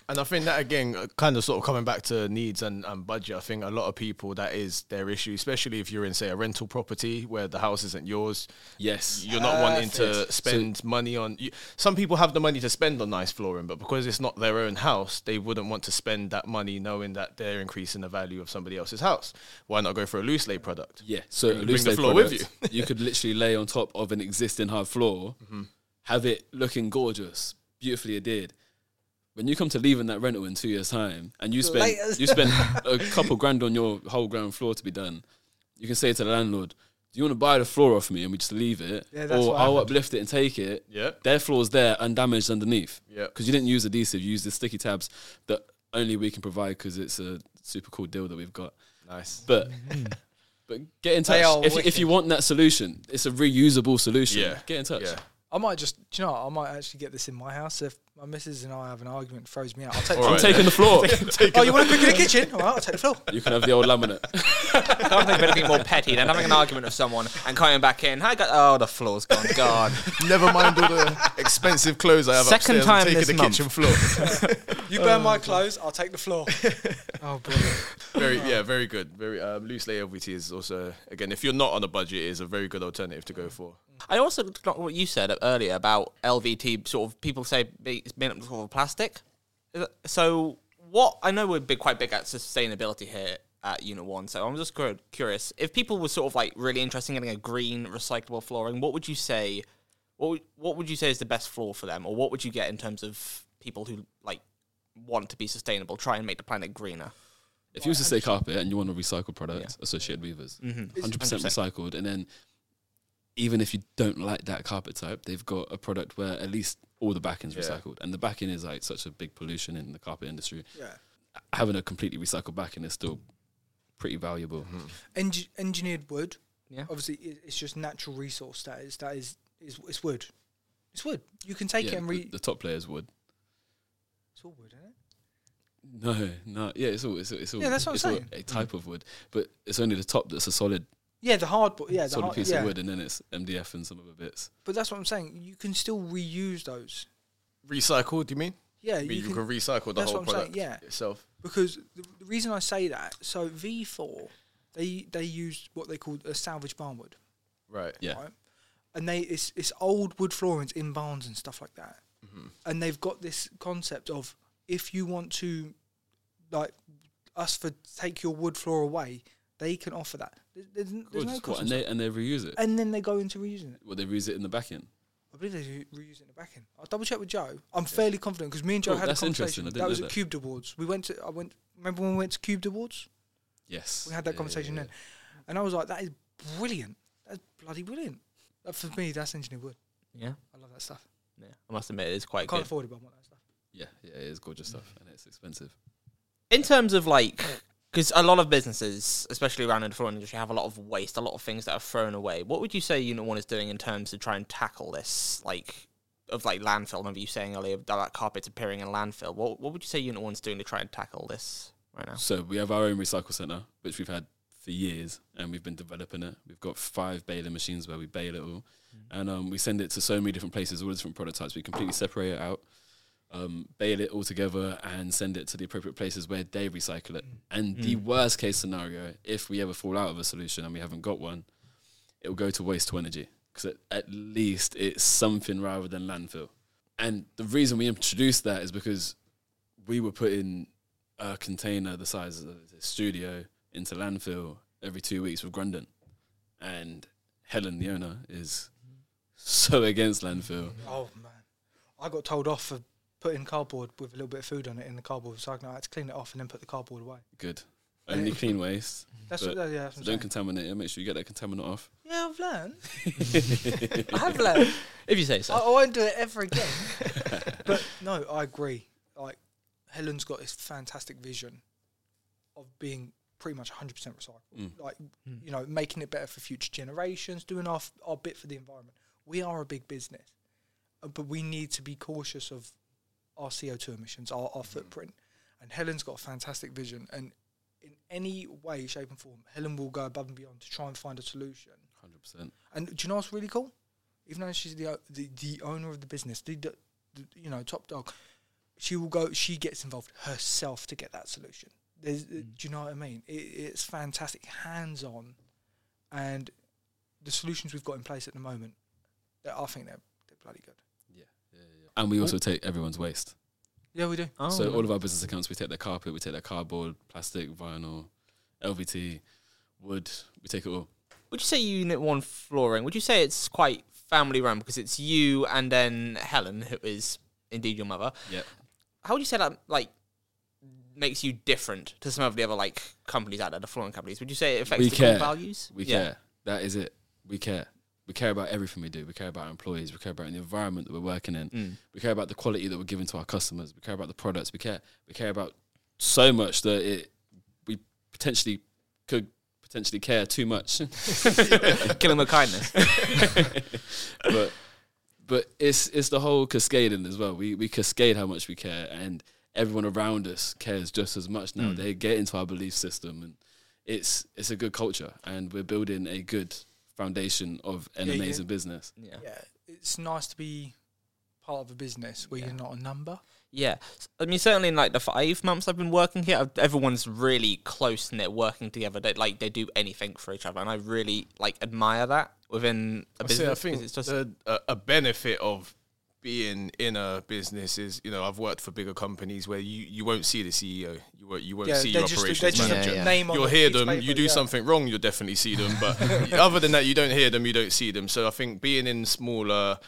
And I think that again, kind of sort of coming back to needs and, and budget. I think a lot of people that is their issue, especially if you're in say a rental property where the house isn't yours. Yes. You're not wanting to spend money on. You, some people have the money to spend on nice flooring, but because it's not their own house, they wouldn't want to spend that money knowing that they're increasing the value of somebody else's house. Why not go for a loose lay product? Yeah, so Bring- a bring loose the lay floor with product, you could literally lay on top of an existing hard floor, Mm-hmm. have it looking gorgeous, beautifully adhered. When you come to leaving that rental in two years' time, and you spend Laters. you spend a couple grand on your whole ground floor to be done, you can say to the landlord, "Do you want to buy the floor off me and we just leave it, Yeah, or I'll happened. uplift it and take it? Yeah. their floor's there undamaged underneath. Yeah. because you didn't use adhesive, you used the sticky tabs that only we can provide because it's a super cool deal that we've got. Nice. But but get in touch if, if you want that solution. It's a reusable solution. Yeah. get in touch. Yeah. I might just, do you know, what? I might actually get this in my house. If my missus and I have an argument, it throws me out. I'll take. All I'm right. taking the floor. oh, you want to cook in the kitchen? All right, I'll take the floor. you can have the old laminate. I can't think of anything more petty than having an argument with someone and coming back in. Hi, guys. Oh, the floor's gone. God. Never mind all the expensive clothes I have Second upstairs. time I'm taking this the month. kitchen floor. You burn my clothes, I'll take the floor. oh, brilliant. very yeah, very good. Very um, loose layer LVT is also again if you're not on a budget is a very good alternative to go for. I also like what you said earlier about LVT. Sort of people say be- it's made up of plastic. So what I know we're big, quite big at sustainability here at Unit One. So I'm just curious if people were sort of like really interested in getting a green recyclable flooring. What would you say? What would, what would you say is the best floor for them, or what would you get in terms of people who like want to be sustainable, try and make the planet greener? if you was to say carpet and you want a recycled product, Associated Weavers, Mm-hmm. 100% recycled, and then even if you don't like that carpet type, they've got a product where at least all the backing's Yeah. recycled, and the backing is like such a big pollution in the carpet industry. Yeah. Having a completely recycled backing is still pretty valuable. Mm-hmm. Eng- engineered wood. Yeah. Obviously, it's just natural resource. That is, that is, is it's wood. It's wood. You can take Yeah, it and re. the, the top players wood. it's all wood, isn't it? No, no, yeah, it's all it's, it's all Yeah, that's what I'm all saying. a type of wood, but it's only the top that's a solid Yeah, the hard. bo- Yeah, the solid hard, piece yeah. of wood, and then it's MDF and some other bits. But that's what I'm saying. You can still reuse those. Recycled, do you mean? Yeah, I mean, you, you, can, can, recycle the that's whole what I'm saying, product yeah. itself. because the, the reason I say that. So V4, they they use what they call a salvage barn wood. Right. Yeah, right? And they it's it's old wood floorings in barns and stuff like that. Mm-hmm. And they've got this concept of if you want to like us for take your wood floor away, they can offer that. There's, there's, n- there's no What, cost. and they and they reuse it. and then they go into reusing it. Well, they reuse it in the back end. I believe they re- reuse it in the back end. I'll double check with Joe. I'm fairly confident because me and Joe Oh, had a that's interesting. conversation. I didn't That was know at that. Cubed Awards. We went to I went remember when we went to Cubed Awards? Yes, We had that Yeah, conversation yeah, then. And I was like, that is brilliant. That's bloody brilliant. That, for me, that's engineered wood. Yeah, I love that stuff. yeah. I must admit it is I quite can't good. afford it, but I want that stuff. Yeah, yeah, yeah, it is gorgeous stuff, and it's expensive. in terms of like because a lot of businesses especially around in the flooring industry have a lot of waste a lot of things that are thrown away. What would you say unit one is doing in terms of trying to tackle this like of like landfill? Remember you saying earlier about carpets appearing in landfill. What, what would you say unit one's doing to try and tackle this right now? So we have our own recycle center, which we've had for years, and we've been developing it. We've got five baler machines where we bale it all, and um, we send it to so many different places, all the different prototypes. We completely separate it out, um, bale it all together, and send it to the appropriate places where they recycle it. Mm. And the mm. worst case scenario, if we ever fall out of a solution and we haven't got one, it will go to waste to energy because at, at least it's something rather than landfill. And the reason we introduced that is because we were putting a container the size of the studio into landfill every two weeks with Grundon. And Helen, the owner, is mm-hmm. so against landfill. Oh man, I got told off for putting cardboard with a little bit of food on it in the cardboard recycling. I had to clean it off and then put the cardboard away. Good. Only clean waste. That's But- what, yeah. That's So what don't saying. contaminate it. Make sure you get that contaminant off. yeah, I've learned. I have learned. if you say so I, I won't do it ever again. but no, I agree. Like Helen's got this fantastic vision of being pretty much 100% recyclable. Mm. Like you know, making it better for future generations, doing our f- our bit for the environment. We are a big business, uh, but we need to be cautious of our CO2 emissions, our, our footprint. And Helen's got a fantastic vision, and in any way, shape, and form, Helen will go above and beyond to try and find a solution. 100%. And do you know what's really cool? Even though she's the the, the owner of the business, the, the, the you know top dog, she will go. She gets involved herself to get that solution. There's, uh, Mm. Do you know what I mean? It, it's fantastic, hands on, and the solutions we've got in place at the moment, I think they're they're bloody good. And we also oh. take everyone's waste. Yeah, we do. Oh, so all of our business accounts, we take their carpet, we take their cardboard, plastic, vinyl, LVT, wood. We take it all. Would you say Unit One flooring? Would you say it's quite family run because it's you and then Helen, who is indeed your mother? Yep. How would you say that like makes you different to some of the other like companies out there, the flooring companies? Would you say it affects We the core values? We Yeah. care. That is it. We care. We care about everything we do. We care about our employees. We care about the environment that we're working in. Mm. We care about the quality that we're giving to our customers. We care about the products. We care. We care about so much that it we potentially could potentially care too much. Kill him with kindness. but but it's it's the whole cascading as well. We we cascade how much we care, and everyone around us cares just as much now. Mm. They get into our belief system, and it's it's a good culture, and we're building a good foundation of an Yeah, yeah. amazing business. Yeah. Yeah, it's nice to be part of a business where Yeah. you're not a number. Yeah, I mean, certainly in like the five months I've been working here, I've- everyone's really close knit, working together. They like they do anything for each other, and I really like admire that within a I business. say, I 'cause think it's just a, a, a benefit of being in a business is, you know, I've worked for bigger companies where you, you won't see the CEO, you won't, you won't yeah, see your just, operations manager. Yeah, yeah. name on You'll hear them. You do something wrong, you'll definitely see them. But other than that, you don't hear them. You don't see them. So I think being in smaller,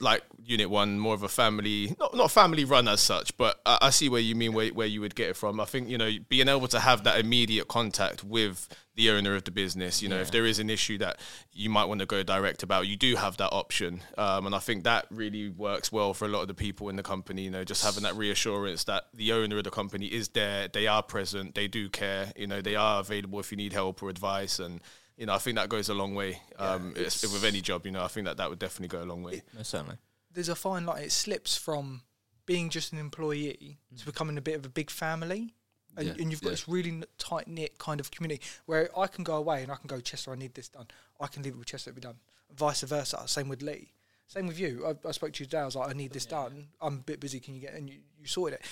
like Unit One, more of a family, not not family run as such, but I, I see where you mean where where you would get it from. I think you know being able to have that immediate contact with the owner of the business. You know, if there is an issue that you might want to go direct about, you do have that option, um, and I think that really works well for a lot of the people in the company. You know, just having that reassurance that the owner of the company is there, they are present, they do care. You know, they are available if you need help or advice, and you know, I think that goes a long way. Um, it's, with any job, you know, I think that that would definitely go a long way. No, certainly. There's a fine line. It slips from being just an employee to becoming a bit of a big family. And, Yeah, and you've got yeah. this really tight knit kind of community where I can go away and I can go, Chester, I need this done. I can leave it with Chester to be done. Vice versa. Same with Lee. Same with you. I, I spoke to you today. I was like, I need this done. I'm a bit busy. Can you get? And you, you sorted it.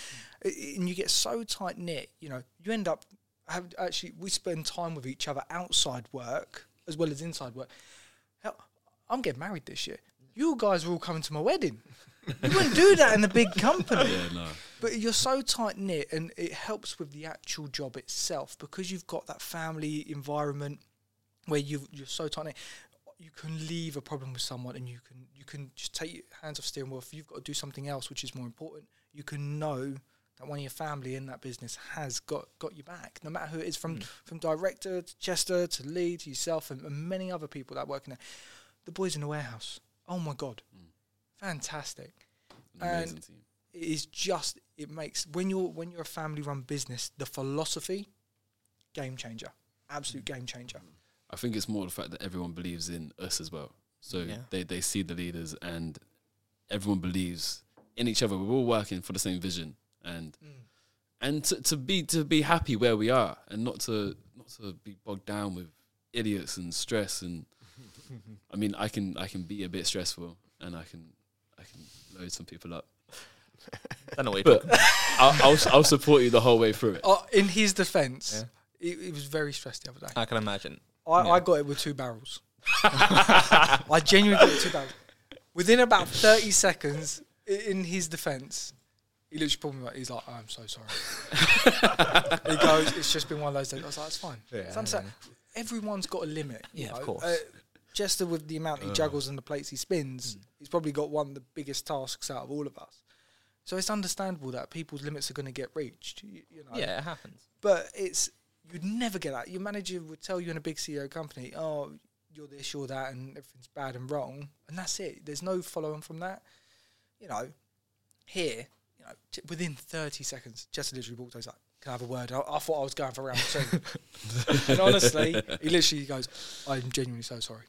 I- And you get so tight knit. You know, you end up have actually we spend time with each other outside work as well as inside work. Hell, I'm getting married this year. You guys are all coming to my wedding. You wouldn't do that in a big company. Yeah, no. But you're so tight knit, and it helps with the actual job itself because you've got that family environment where you you're so tight knit. You can leave a problem with someone, and you can you can just take your hands off steering wheel. If you've got to do something else, which is more important, you can know that one of your family in that business has got got you back, no matter who it is, from hmm. from director to Chester to Lee to yourself, and, and many other people that work in there. The boys in the warehouse. Oh my god, hmm. fantastic! An amazing And- team. it is just it makes when you're when you're a family run business the philosophy game changer absolute Mm. game changer hmm. I think it's more the fact that everyone believes in us as well. So Yeah. they, they see the leaders and everyone believes in each other. We're all working for the same vision and mm. and to, to be to be happy where we are and not to not to be bogged down with idiots and stress and I mean I can I can be a bit stressful and I can I can load some people up. don't know what But I'll, I'll I'll support you the whole way through it. oh, in his defense it, it was very stressed the other day I can imagine. I, Yeah. I got it with two barrels I genuinely got it with two barrels within about 30 seconds in his defense he literally pulled me back he's like I'm so sorry he goes it's just been one of those days I was like it's fine Yeah, It's understand- everyone's got a limit Yeah, of course. Uh, Chester with the amount he juggles and the plates he spins, he's probably got one of the biggest tasks out of all of us. So it's understandable that people's limits are going to get reached. You, you know. Yeah, it happens. But it's you'd never get that. Your manager would tell you in a big CEO company, "Oh, you're this, you're that, and everything's bad and wrong," and that's it. There's no follow on from that. You know, here, know, within 30 seconds, Chester literally walked over, he's like, "Can I have a word?" I, I thought I was going for round two, and honestly, he literally goes, "I'm genuinely so sorry."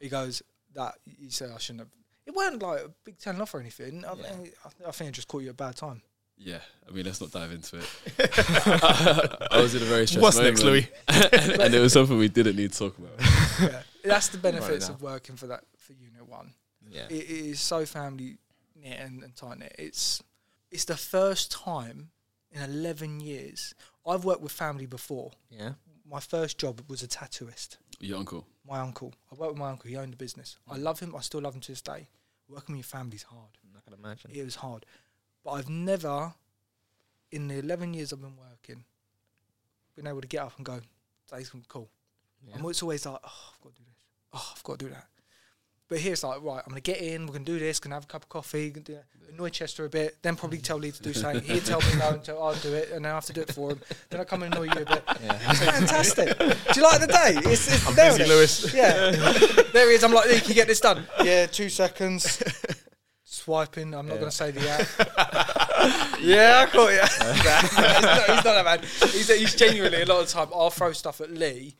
He goes, "That he said I shouldn't have." It weren't like a big telling off or anything. I, Yeah. think, I, I think I just caught you at a bad time. Yeah, I mean, let's not dive into it. I was in a very stressful What's next, Louis? and it was something we didn't need to talk about. yeah. That's the benefits now. of working for that for Unit One. Yeah. It, it is so family knit and, and tight knit. It's it's the first time in 11 years I've worked with family before. Yeah. My first job was a tattooist. Your uncle. My uncle. I worked with my uncle. He owned the business. I love him. I still love him to this day. Working with your family's hard. I can imagine. It was hard. But I've never, in the 11 years I've been working, been able to get up and go, today's gonna be cool. Yeah. And it's always like, oh, I've got to do this. Oh, I've got to do that. But here it's like, right, I'm going to get in, we're going to do this, going to have a cup of coffee, gonna do annoy Chester a bit, then probably tell Lee to do something. He'd tell me no until I'll do it, and then I have to do it for him. Then I come and annoy you a bit. It's fantastic. Do you like the day? It's, it's I'm there busy, it is. Lewis. Yeah. there he is. I'm like, Lee, can you get this done? Yeah, two seconds. Swiping. I'm not going to say the app. yeah, I caught you. he's, not, he's not that bad. He's, he's genuinely, a lot of the time, I'll throw stuff at Lee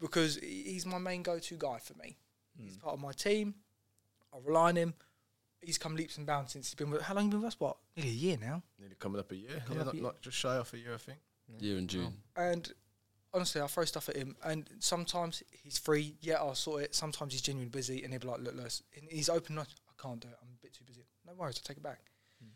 because he's my main go to guy for me. Mm. He's part of my team. I rely on him. He's come leaps and bounds since he's been with How long you been with us? What? Nearly a year now. Nearly coming up a year. Coming Yeah, up not, a year. not just shy off a year, I think. Year in June. And honestly, I throw stuff at him, and sometimes he's free. Yeah, I'll sort it. Sometimes he's genuinely busy, and he'll be like, "Look, Lewis," and he's open. I can't do it. I'm a bit too busy. No worries, I'll take it back. Hmm.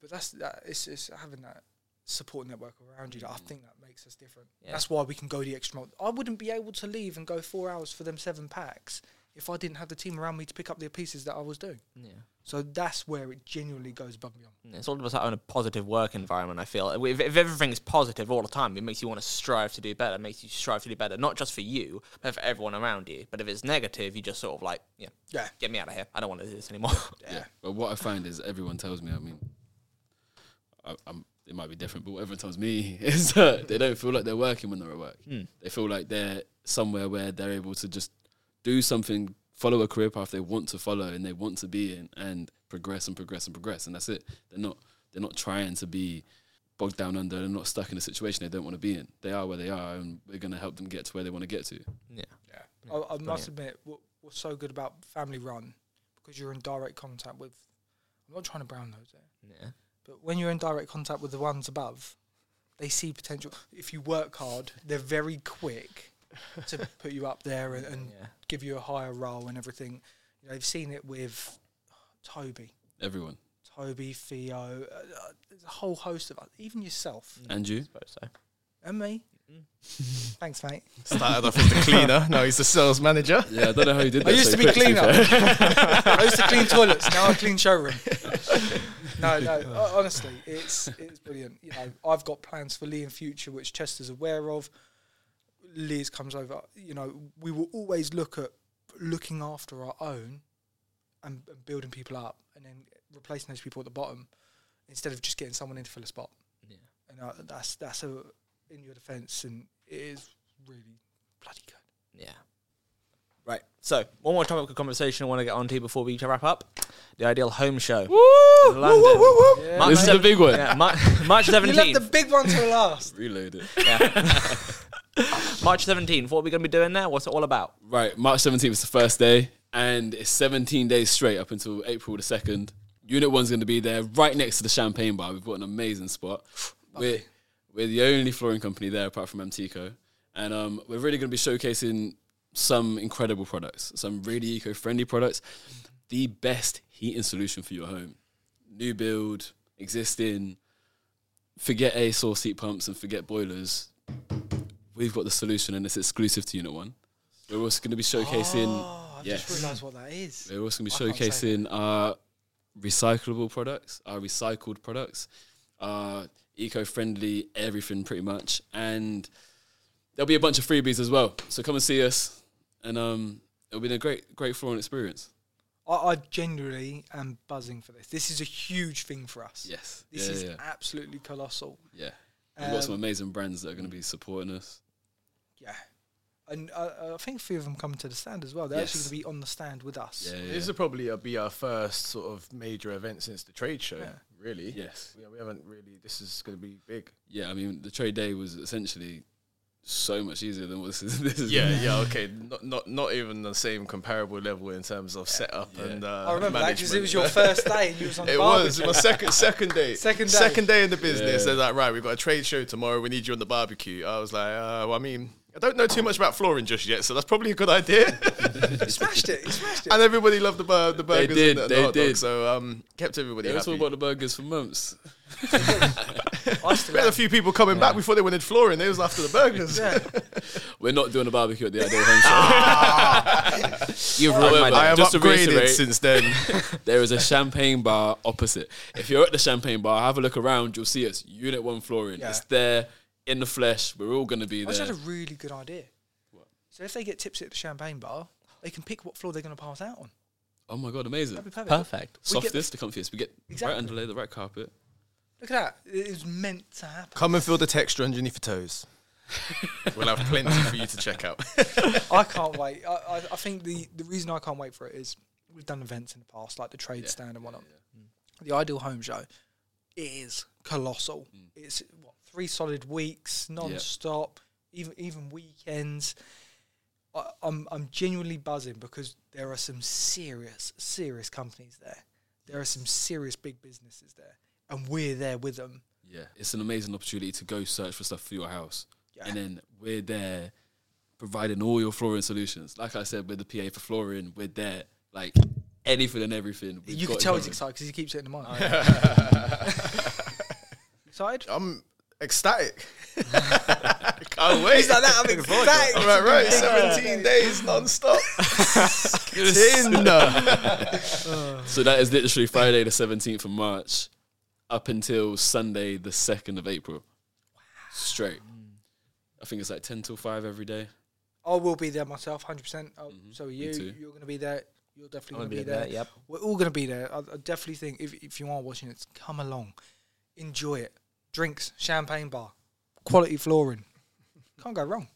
But that's that. It's, it's having that support network around you that I hmm. think that makes us different. Yeah. That's why we can go the extra mile. I wouldn't be able to leave and go four hours for them seven packs if I didn't have the team around me to pick up the pieces that I was doing. Yeah. So that's where it genuinely goes above and beyond. It's all about having a positive work environment. I feel if, if everything is positive all the time, it makes you want to strive to do better. It makes you strive to do better, not just for you, but for everyone around you. But if it's negative, you just sort of like, yeah, Yeah. get me out of here. I don't want to do this anymore. Yeah. But what I find is everyone tells me, I mean, I, I'm, it might be different, but what everyone tells me is that they don't feel like they're working when they're at work. Hmm. They feel like they're somewhere where they're able to just do something, follow a career path they want to follow and they want to be in and progress and progress and progress. And that's it. They're not, they're not trying to be bogged down under, they're not stuck in a situation they don't want to be in. They are where they are and we're going to help them get to where they want to get to. yeah. Yeah. I, I must admit, what, what's so good about family run, because you're in direct contact with, I'm not trying to brown nose there, Yeah. but when you're in direct contact with the ones above, they see potential. If you work hard, they're very quick to put you up there and, and Yeah. give you a higher role and everything. You know, they've seen it with Toby, Everyone. Toby, Theo, uh, uh, there's a whole host of us, even yourself And you? I suppose so. and me. Thanks, mate. Started off as the cleaner, now he's the sales manager. Yeah, I don't know how you did that. I used so to be quick, cleaner. I used to clean toilets. Now I clean showroom. no, no. Honestly, it's it's brilliant. You know, I've got plans for Lee in future, which Chester's aware of. Liz comes over. You know, we will always look at looking after our own and, and building people up, and then replacing those people at the bottom instead of just getting someone in to fill a spot. Yeah. And uh, that's that's a in your defence, and it is really bloody good. Yeah. Right. So, one more topic of conversation I want to get onto before we wrap up. The Ideal Home Show. in London. Yeah, This is the big one. Yeah, Mar- March you left 17th. the big one till last. Reload it. March 17th. What are we going to be doing there? What's it all about? Right, March 17th is the first day, and it's 17 days straight up until April the 2nd. Unit 1's going to be there right next to the Champagne Bar. We've got an amazing spot. We're, we're the only flooring company there apart from MTCO. And um, we're really going to be showcasing some incredible products, some really eco friendly products, the best heating solution for your home. New build, existing, forget air source heat pumps and forget boilers. We've got the solution and it's exclusive to Unit 1. We're also going to be showcasing. Oh, I've yes. just realised what that is. We're also going to be can't showcasing our recyclable products, our recycled products, our eco-friendly everything pretty much, and there'll be a bunch of freebies as well. So come and see us, and um, it'll be a great, great flooring experience. I, I genuinely am buzzing for this. This is a huge thing for us. Yes, This yeah, is yeah, absolutely colossal. yeah. We've got some Um, amazing brands that are going to be supporting us. Yeah. And uh, uh, I think a few of them coming to the stand as well. They're actually going to be on the stand with us. Yeah, yeah. This will probably uh, be our first sort of major event since the trade show, Yeah. really. Yes. Yeah, we haven't really, this is going to be big. yeah. I mean, the trade day was essentially so much easier than what this is. This is Yeah, yeah, okay. Not not not even the same comparable level in terms of setup Yeah. and uh, I remember that because it was your first day and you was on the It was my second second day. Second day. Second day in the business. Yeah. They're like, right, we've got a trade show tomorrow. We need you on the barbecue. I was like, uh, well, I mean, I don't know too much about flooring just yet, so that's probably a good idea. He smashed it. He smashed it. and everybody loved the bur- the burgers They did, and the, the they hot did. dogs, so um, kept everybody Yeah, let's happy. talk about the burgers for months. I still we had a few people coming back before they wanted flooring. They was after the burgers. Yeah. We're not doing a barbecue at the Ideal Home Show. You've ruined my However, I day. have Just to upgraded reiterate- since then. there is a champagne bar opposite. If you're at the champagne bar, have a look around. You'll see us. Unit One Flooring. Yeah. It's there in the flesh. We're all going to be there. I just had a really good idea. What? So if they get tipsy at the champagne bar, they can pick what floor they're going to pass out on. Oh my god, amazing! That'd be perfect. Perfect. We get- Softest, the comfiest. We get Exactly. right underlay, the right carpet. Look at that. It was meant to happen. Come and feel the texture underneath your toes. we'll have plenty for you to check out. I can't wait. I, I, I think the, the reason I can't wait for it is we've done events in the past, like the trade Yeah. stand and whatnot. The Ideal Home Show is colossal. Mm. It's what three solid weeks, non-stop, even even weekends. I, I'm I'm genuinely buzzing because there are some serious serious companies there. There are some serious big businesses there, and we're there with them. Yeah, it's an amazing opportunity to go search for stuff for your house, Yeah. and then we're there providing all your flooring solutions. Like I said, we're the PA for flooring. We're there, like anything and everything. You can tell he's excited because he keeps hitting the mic. excited? I'm ecstatic. Can't wait. He's like that. I'm excited. All right, right. 17 days non-stop. Tinder. So that is literally Friday the seventeenth of March, up until Sunday the second of April. Wow. Straight. I think it's like ten till five every day. I will be there myself, hundred percent. Oh, Mhm, So are you. You're going to be there. You're definitely going to gonna be be there. there. Yep. We're all going to be there. I, I definitely think if if you are watching it, come along, enjoy it. Drinks, champagne bar, quality flooring. Can't go wrong.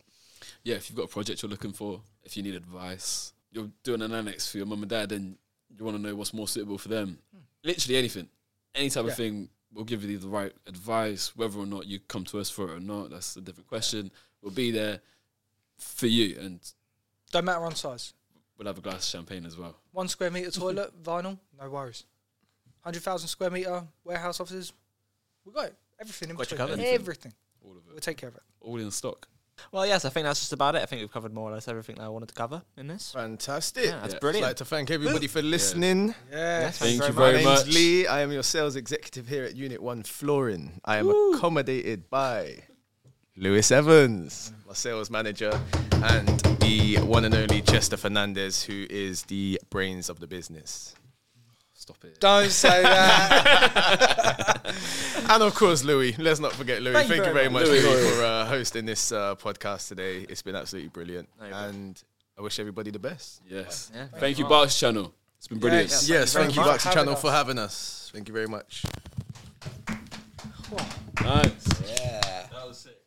Yeah, if you've got a project you're looking for, if you need advice, you're doing an annex for your mum and dad, and you want to know what's more suitable for them. Literally anything, any type Hmm. Yeah. of thing, we'll give you the right advice. Whether or not you come to us for it or not, that's a different question. We'll be there for you, and Don't matter on size. we'll have a glass of champagne as well. One square meter toilet, vinyl, no worries. Hundred thousand square meter warehouse offices, we got it. Everything in Got you between. covered. Everything. All of We'll it, take care of it. all in stock. Well, yes, I think that's just about it. I think we've covered more or less everything that I wanted to cover in this. Fantastic. Yeah, that's Yeah. I'd brilliant. like to thank everybody for listening. Yeah. Thank you My very name's much. Lee. I am your sales executive here at Unit 1 Flooring. I am accommodated by Lewis Evans, my sales manager, and the one and only Chester Fernandez, who is the brains of the business. Stop it. Don't say that. And of course, Louis. Let's not forget Louis. Thank Thank, you you very very much, much. Louis, Louis. for uh, hosting this uh, podcast today. It's been absolutely brilliant. No problem. and I wish everybody the best. Yes. Yeah. Thank you, Barks Channel. It's been brilliant. Yes. Yes, very thank you, much Baxter for having Channel, us. for having us. Thank you very much. Nice. Yeah. That was sick.